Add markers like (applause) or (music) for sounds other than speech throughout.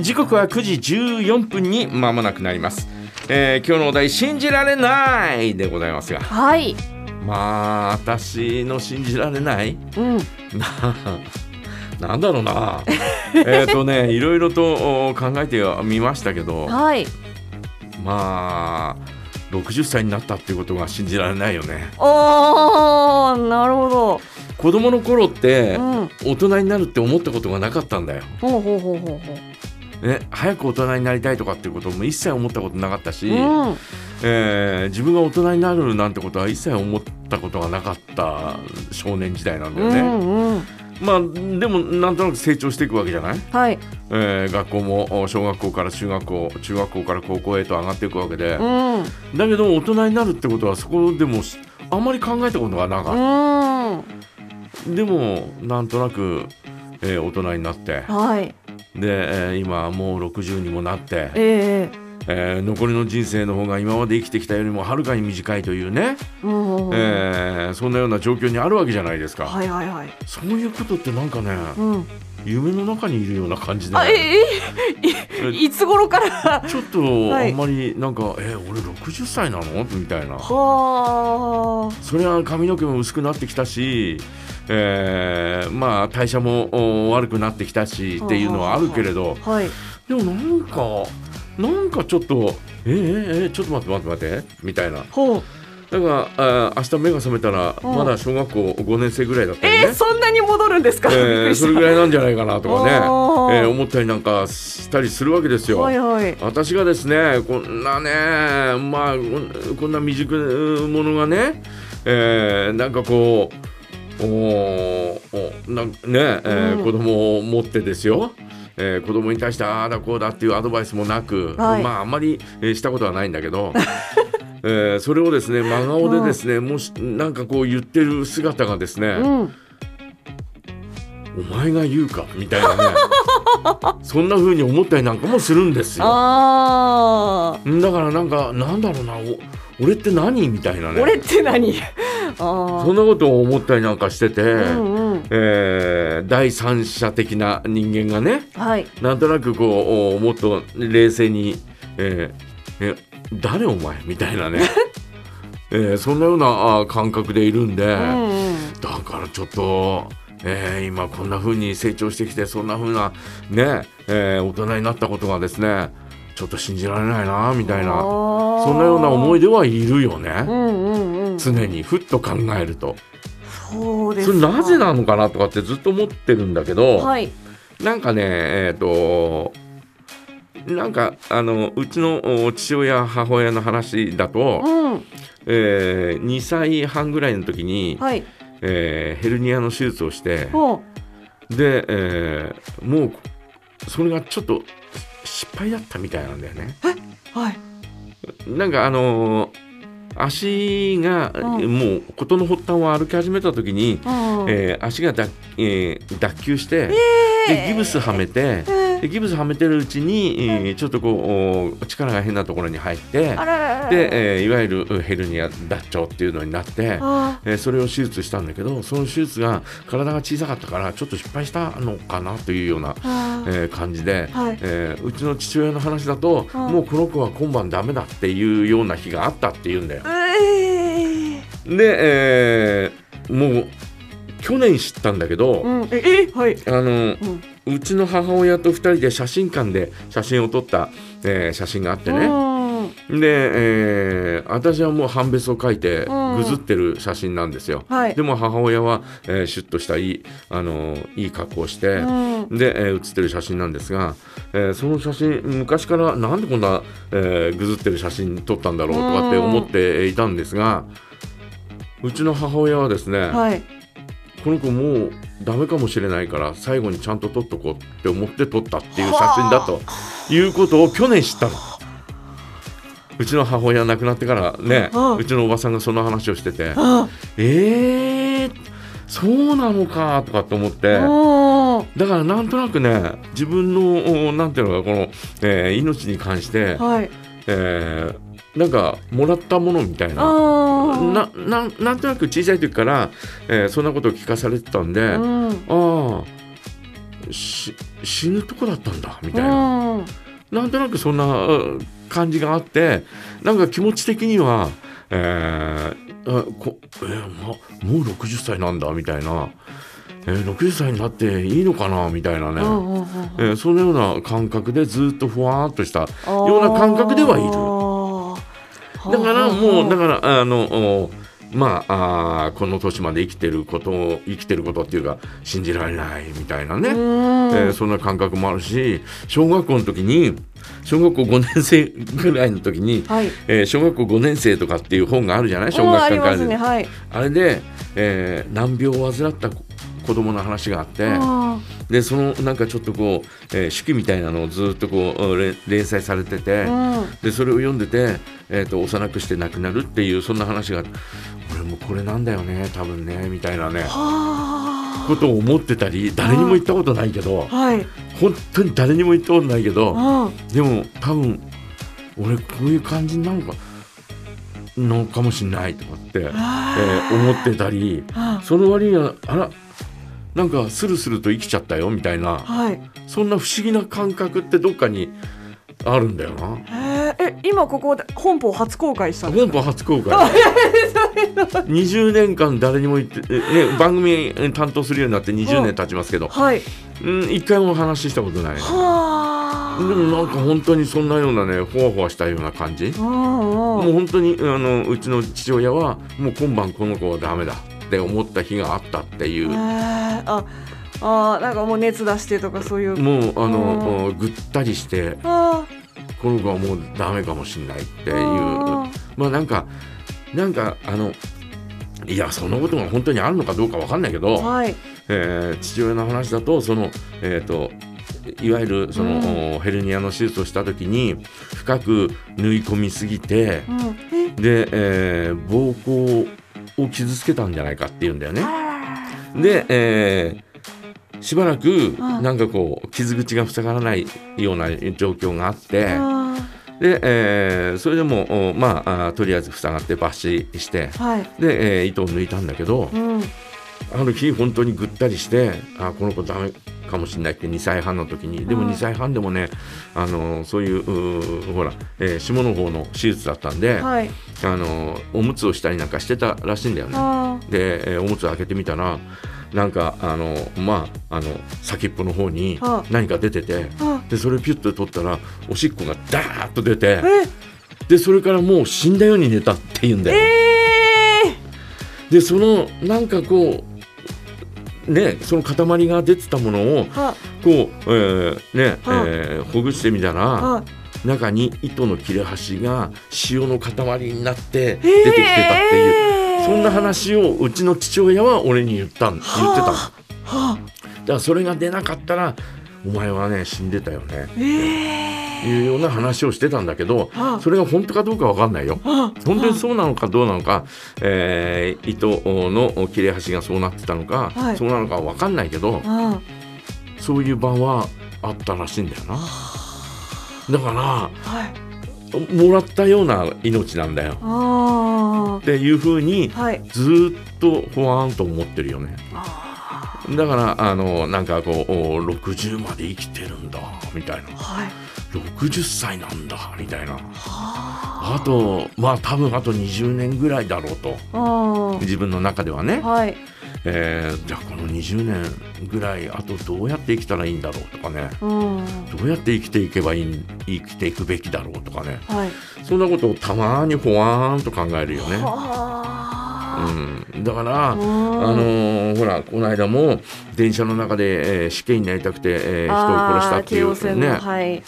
時刻は9時14分に間もなくなります、えー今日のお題信じられないでございますがはい。まあ私の信じられない？うん。な (laughs) なんだろうなえっとね (laughs) いろいろとお考えてみましたけどはい。まあ60歳になったっていうことが信じられないよねおー、なるほど。子供の頃ってうん。大人になるって思ったことがなかったんだよ、ほうほうほうほうほね、早く大人になりたいとかっていうことも一切思ったことなかったし、う。うん。えー自分が大人になるなんてことは一切思ったことがなかった少年時代なんだうよね、んうん。まあでもなんとなく成長していくわけじゃない、はい。えー学校もお小学校から中学校中学校から高校へと上がっていくわけで、うん。だけど大人になるってことはそこでもしあんまり考えたことがなかっうん。た、でもなんとなく、えー大人になってはい。で、えー今もう60にもなって、えええー残りの人生の方が今まで生きてきたよりもはるかに短いというね、うん。えーそんなような状況にあるわけじゃないですか、はいはいはい。そういうことってなんかねうん。夢の中にいるような感じであ、え、え、い (laughs) いつ頃から？ちょっとはいあんまりなんか、え俺60歳なの？みたいなはそれは髪の毛も薄くなってきたし、えーまあ代謝もお悪くなってきたしっていうのはあるけれどあ。はい。でもなんかなんかちょっとえー、えーちょっと待って待って待ってみたいな。だからあー明日目が覚めたらうんまだ小学校5年生ぐらいだったりねえー、、そんなに戻るんですか？えーそれぐらいなんじゃないかなとかね、えー思ったりなんかしたりするわけですよ。はいはい。私がですねこんなねまあこんこんな未熟者がね、えーなんかこうおーおなんね、えーうん子供を持ってですよ、えー子供に対してああだこうだっていうアドバイスもなく、はいまああんまり、えーしたことはないんだけど。(laughs) えーそれをですね真顔でですね、もしなんかこう言ってる姿がですね、うん。お前が言うかみたいなね (laughs) そんな風に思ったりなんかもするんですよあだからなんかなんだろうなお俺って何？みたいなあ。ね俺って何？あそんなことを思ったりなんかしてて、あ。うんうん。えー第三者的な人間がねはい。なんとなくこうおもっと冷静に、えーえ誰お前みたいなね、(laughs) えーそんなようなあ感覚でいるんで、うんうん。だからちょっと、えー今こんな風に成長してきてそんな風なね、えー大人になったことがですねちょっと信じられないなみたいなそそんなような思い出。ではいるよね、うんうんうん。常にふっと考えるとそうですか。それなぜなのかなとかってずっと思ってるんだけど、はい。なんかねえっ、となんかあのうちのお父親母親の話だと、うん。えー2歳半ぐらいの時に、はい。えーヘルニアの手術をしてほで、えーもうそれがちょっと失敗だったみたいなんだよね。う。はい。なんかあのー足が、うんもう事の発端を歩き始めた時に、うん。えー足が脱,、えー脱臼して、でギブスはめて、でギブスはめてるうちに、えーちょっとこうお力が変なところに入って。で、えーいわゆるヘルニア脱腸っていうのになって。あえーそれを手術したんだけどその手術が体が小さかったからちょっと失敗したのかなというような。えー感じで、はいえーうちの父親の話だと、うんもうこの子は今晩ダメだっていうような日があったっていうんだよ。ええ。で、えーもう去年知ったんだけど、うん。え、え、はい。あのうん。うちの母親と2人で写真館で写真を撮った、えー写真があってね、うん。で、えー私はもう判別を書いてうんぐずってる写真なんですよ。はいで。も母親は、えーシュッとしたいい,、あのーいい格好をして、うん。で、えー写ってる写真なんですが、えーその写真昔からなんでこんな、えーぐずってる写真撮ったんだろうとかって思っていたんですがうちの母親はですね、はい。この子もうダメかもしれないから最後にちゃんと撮っとこうって思って撮ったっていう写真だということを去年知ったの。うちの母親亡くなってからねうちのおばさんがその話をしててあえー、そうなのかとかって思って。だからなんとなくね自分のおなんていうのかこの、えー命に関して、はい。えーなんかもらったものみたいな。なななんとなく小さい時から、えーそんなことを聞かされてたんで、うん。あ死ぬとこだったんだみたいな、うん。なんとなくそんなうん感じがあってなんか気持ち的には、えーあこえーま、もう60歳なんだみたいな、えー60歳になっていいのかなみたいなね、うんうんうんえーそのような感覚でずっとふわーっとしたような感覚ではいる。るだからもうだからあのおまああーこの年まで生きてることを生きてることっていうか信じられないみたいなね、うん。えーそんな感覚もあるし小学校の時に小学校5年生ぐらいの時に、はい。えー小学校5年生とかっていう本があるじゃない？小学館からでますね。はい。あれで、えー難病を患った子子供の話があって、あでそのなんかちょっとこう、えー手記みたいなのをずっとこうれ連載されてて、ーうん。でそれを読んでて、えー、と幼くして亡くなるっていうそんな話が俺もこれなんだよね多分ねみたいなねはことを思ってたり誰にも言ったことないけどあはい。本当に誰にも言ったことないけどうん。でも多分俺こういう感じなのかのかもしれないとかって、えー思ってたりはその割にはあらなんかスルスルと生きちゃったよみたいなはい。そんな不思議な感覚ってどっかにあるんだよな。え今ここで本邦初公開したんです本邦初公開。20年間誰にも言って、えね、番組担当するようになって20年経ちますけど、はい。うん、一回も話したことないではあ。もなんか本当にそんなようなねほわほわしたような感じ。もう本当にあのうちの父親はもう今晩この子はダメだって思った日があったっていう。ああーなんかもう熱出してとかそういう。もうあうん。のぐったりしてあこの子はもうダメかもしれないっていう。ー。まあなんかなんかあのいやそんなことが本当にあるのかどうかわかんないけど、はい。えー父親の話だとそのえっ、といわゆるその、うん。おヘルニアの手術をした時に深く縫い込みすぎてうん。え？で、えー膀胱を傷つけたんじゃないかっていうんだよね。で、えーしばらくんなんかこう傷口が塞がらないような状況があってあで、えーそれでもおまあとりあえず塞がって抜歯してーはい。で、えー糸を抜いたんだけどうん。ある日本当にぐったりしてあこの子ダメかもしれないって2歳半の時に。でもうん。2歳半でもねあのそういうほら、えー下の方の手術だったんで、はい。あのおむつをしたりなんかしてたらしいんだよね。あで、えーおむつを開けてみたらなんかあのまああの先っぽの方には何か出ててでそれをピュッと取ったらおしっこがダーッと出てえ。でそれからもう死んだように寝たっていうんだよ。えでそのなんかこうねその塊が出てたものをこう、えーねはえーほぐしてみたらは中に糸の切れ端が塩の塊になって出てきてたっていう、そんな話をうちの父親は俺に言ったん言ってたの。だかはらそれが出なかったらお前はね死んでたよね。ええいうような話をしてたんだけどはあ。それが本当かどうかわかんないよ。は本当にそうなのかどうなのか、えー糸の切れ端がそうなってたのか、はい。そうなのかわかんないけどあ。そういう場はあったらしいんだよな。だかはい。らもらったような命なんだよ。あっていうふうにずーっとふわーんと思ってるよね。あだからあのなんかこうお60まで生きてるんだみたいな。ーはい60歳なんだみたいな。はあ。とまあ多分あと20年ぐらいだろうと。あ自分の中ではね、はい。えーじゃあこの20年ぐらいあとどうやって生きたらいいんだろうとかね。うん。どうやって生きていけばいい生きていくべきだろうとかね。はい。そんなことをたまにほわーんと考えるよね。はうん、だから、ああのーほらこの間も電車の中で、えー死刑になりたくて、えー人を殺したっていうね。のはい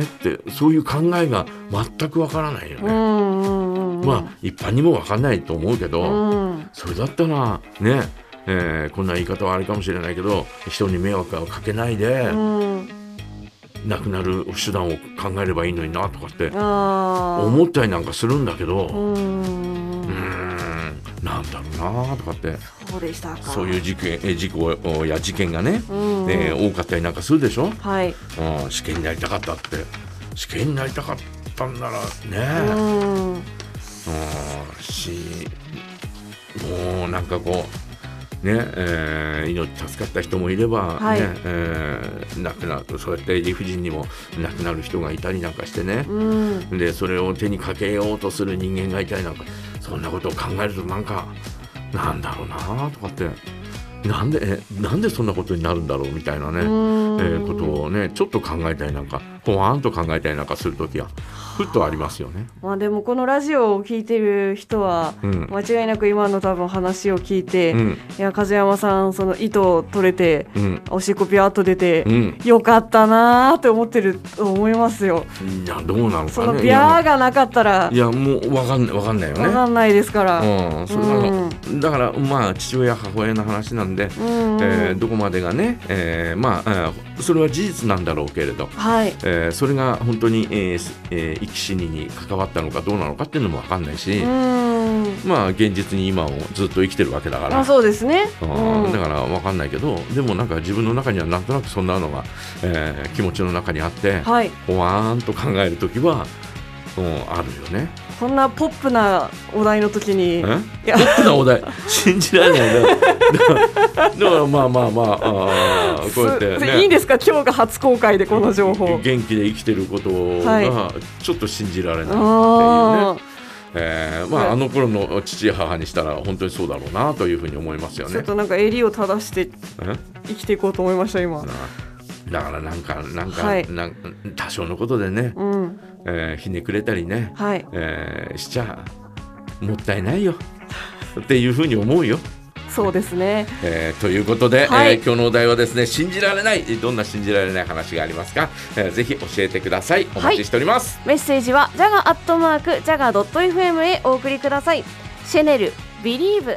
えーってそういう考えが全くわからないよね。まあ一般にもわかんないと思うけど、うん。それだったらね、えーこんな言い方はあれかもしれないけど人に迷惑をかけないで、うん。亡くなる手段を考えればいいのになとかって思ったりなんかするんだけど、なんだろうなとかって。そうでしたか。そういう事件え事故や事件がね、うん。えー多かったりなんかするでしょ、はい。うん、死刑になりたかったって。死刑になりたかったんならね、うん。うん。しもうなんかこうえー命助かった人もいれば、はい。ねえー亡くなるそうやって理不尽にも亡くなる人がいたりなんかしてね、うん。でそれを手にかけようとする人間がいたりなんかそんなことを考えるとなんかなんだろうなとかって。なんでえなんでそんなことになるんだろうみたいなね、えーことをねちょっと考えたりなんかほわーんと考えたりなんかする時はふっとありますよね。まあでもこのラジオを聞いてる人はうん間違いなく今の多分話を聞いて、いうんや風山さんその糸取れてうんおしっこピャーっと出て、うんよかったなーって思ってると思いますよ。いやどうなのそのかねピャーがなかったらいやもうわかんないわかんないよね。わかんないですから。うん、それはだからまあ父親母親の話なんで、うんえーどこまでがね、えーまあ、えーそれは事実なんだろうけれど、はい。えーそれが本当に、えーすえー死にに関わったのかどうなのかっていうのもわかんないし、うん。まあ現実に今をずっと生きてるわけだから。あそうですね。うんうんだから分かんないけどでもなんか自分の中にはなんとなくそんなのが、えー気持ちの中にあってはい。ほわーんと考える時は、うん、あるよね。こんなポップなお題の時に。ポップなお題？信じられないねだからまあまあまああーこうやってすねいいんですか？今日が初公開でこの情報。元気で生きてることはい。がちょっと信じられないっていうね、あえーまあ、あの頃の父や母にしたら本当にそうだろうなというふうに思いますよね。あちょっ。となんか襟を正してえ？生きていこうと思いました今。だからなんかなんか、はい。なん多少のことでね、うん。えーひねくれたりね、はい。えーしちゃもったいないよっていうふうに思うよ。そうですね。えーということで、はいえー今日のお題はですね信じられないどんな信じられない話がありますか、えーぜひ教えてくださいお待ちしております、メッセージはジャガアットマークジャガドット FM へお送りください。シェネルビリーブ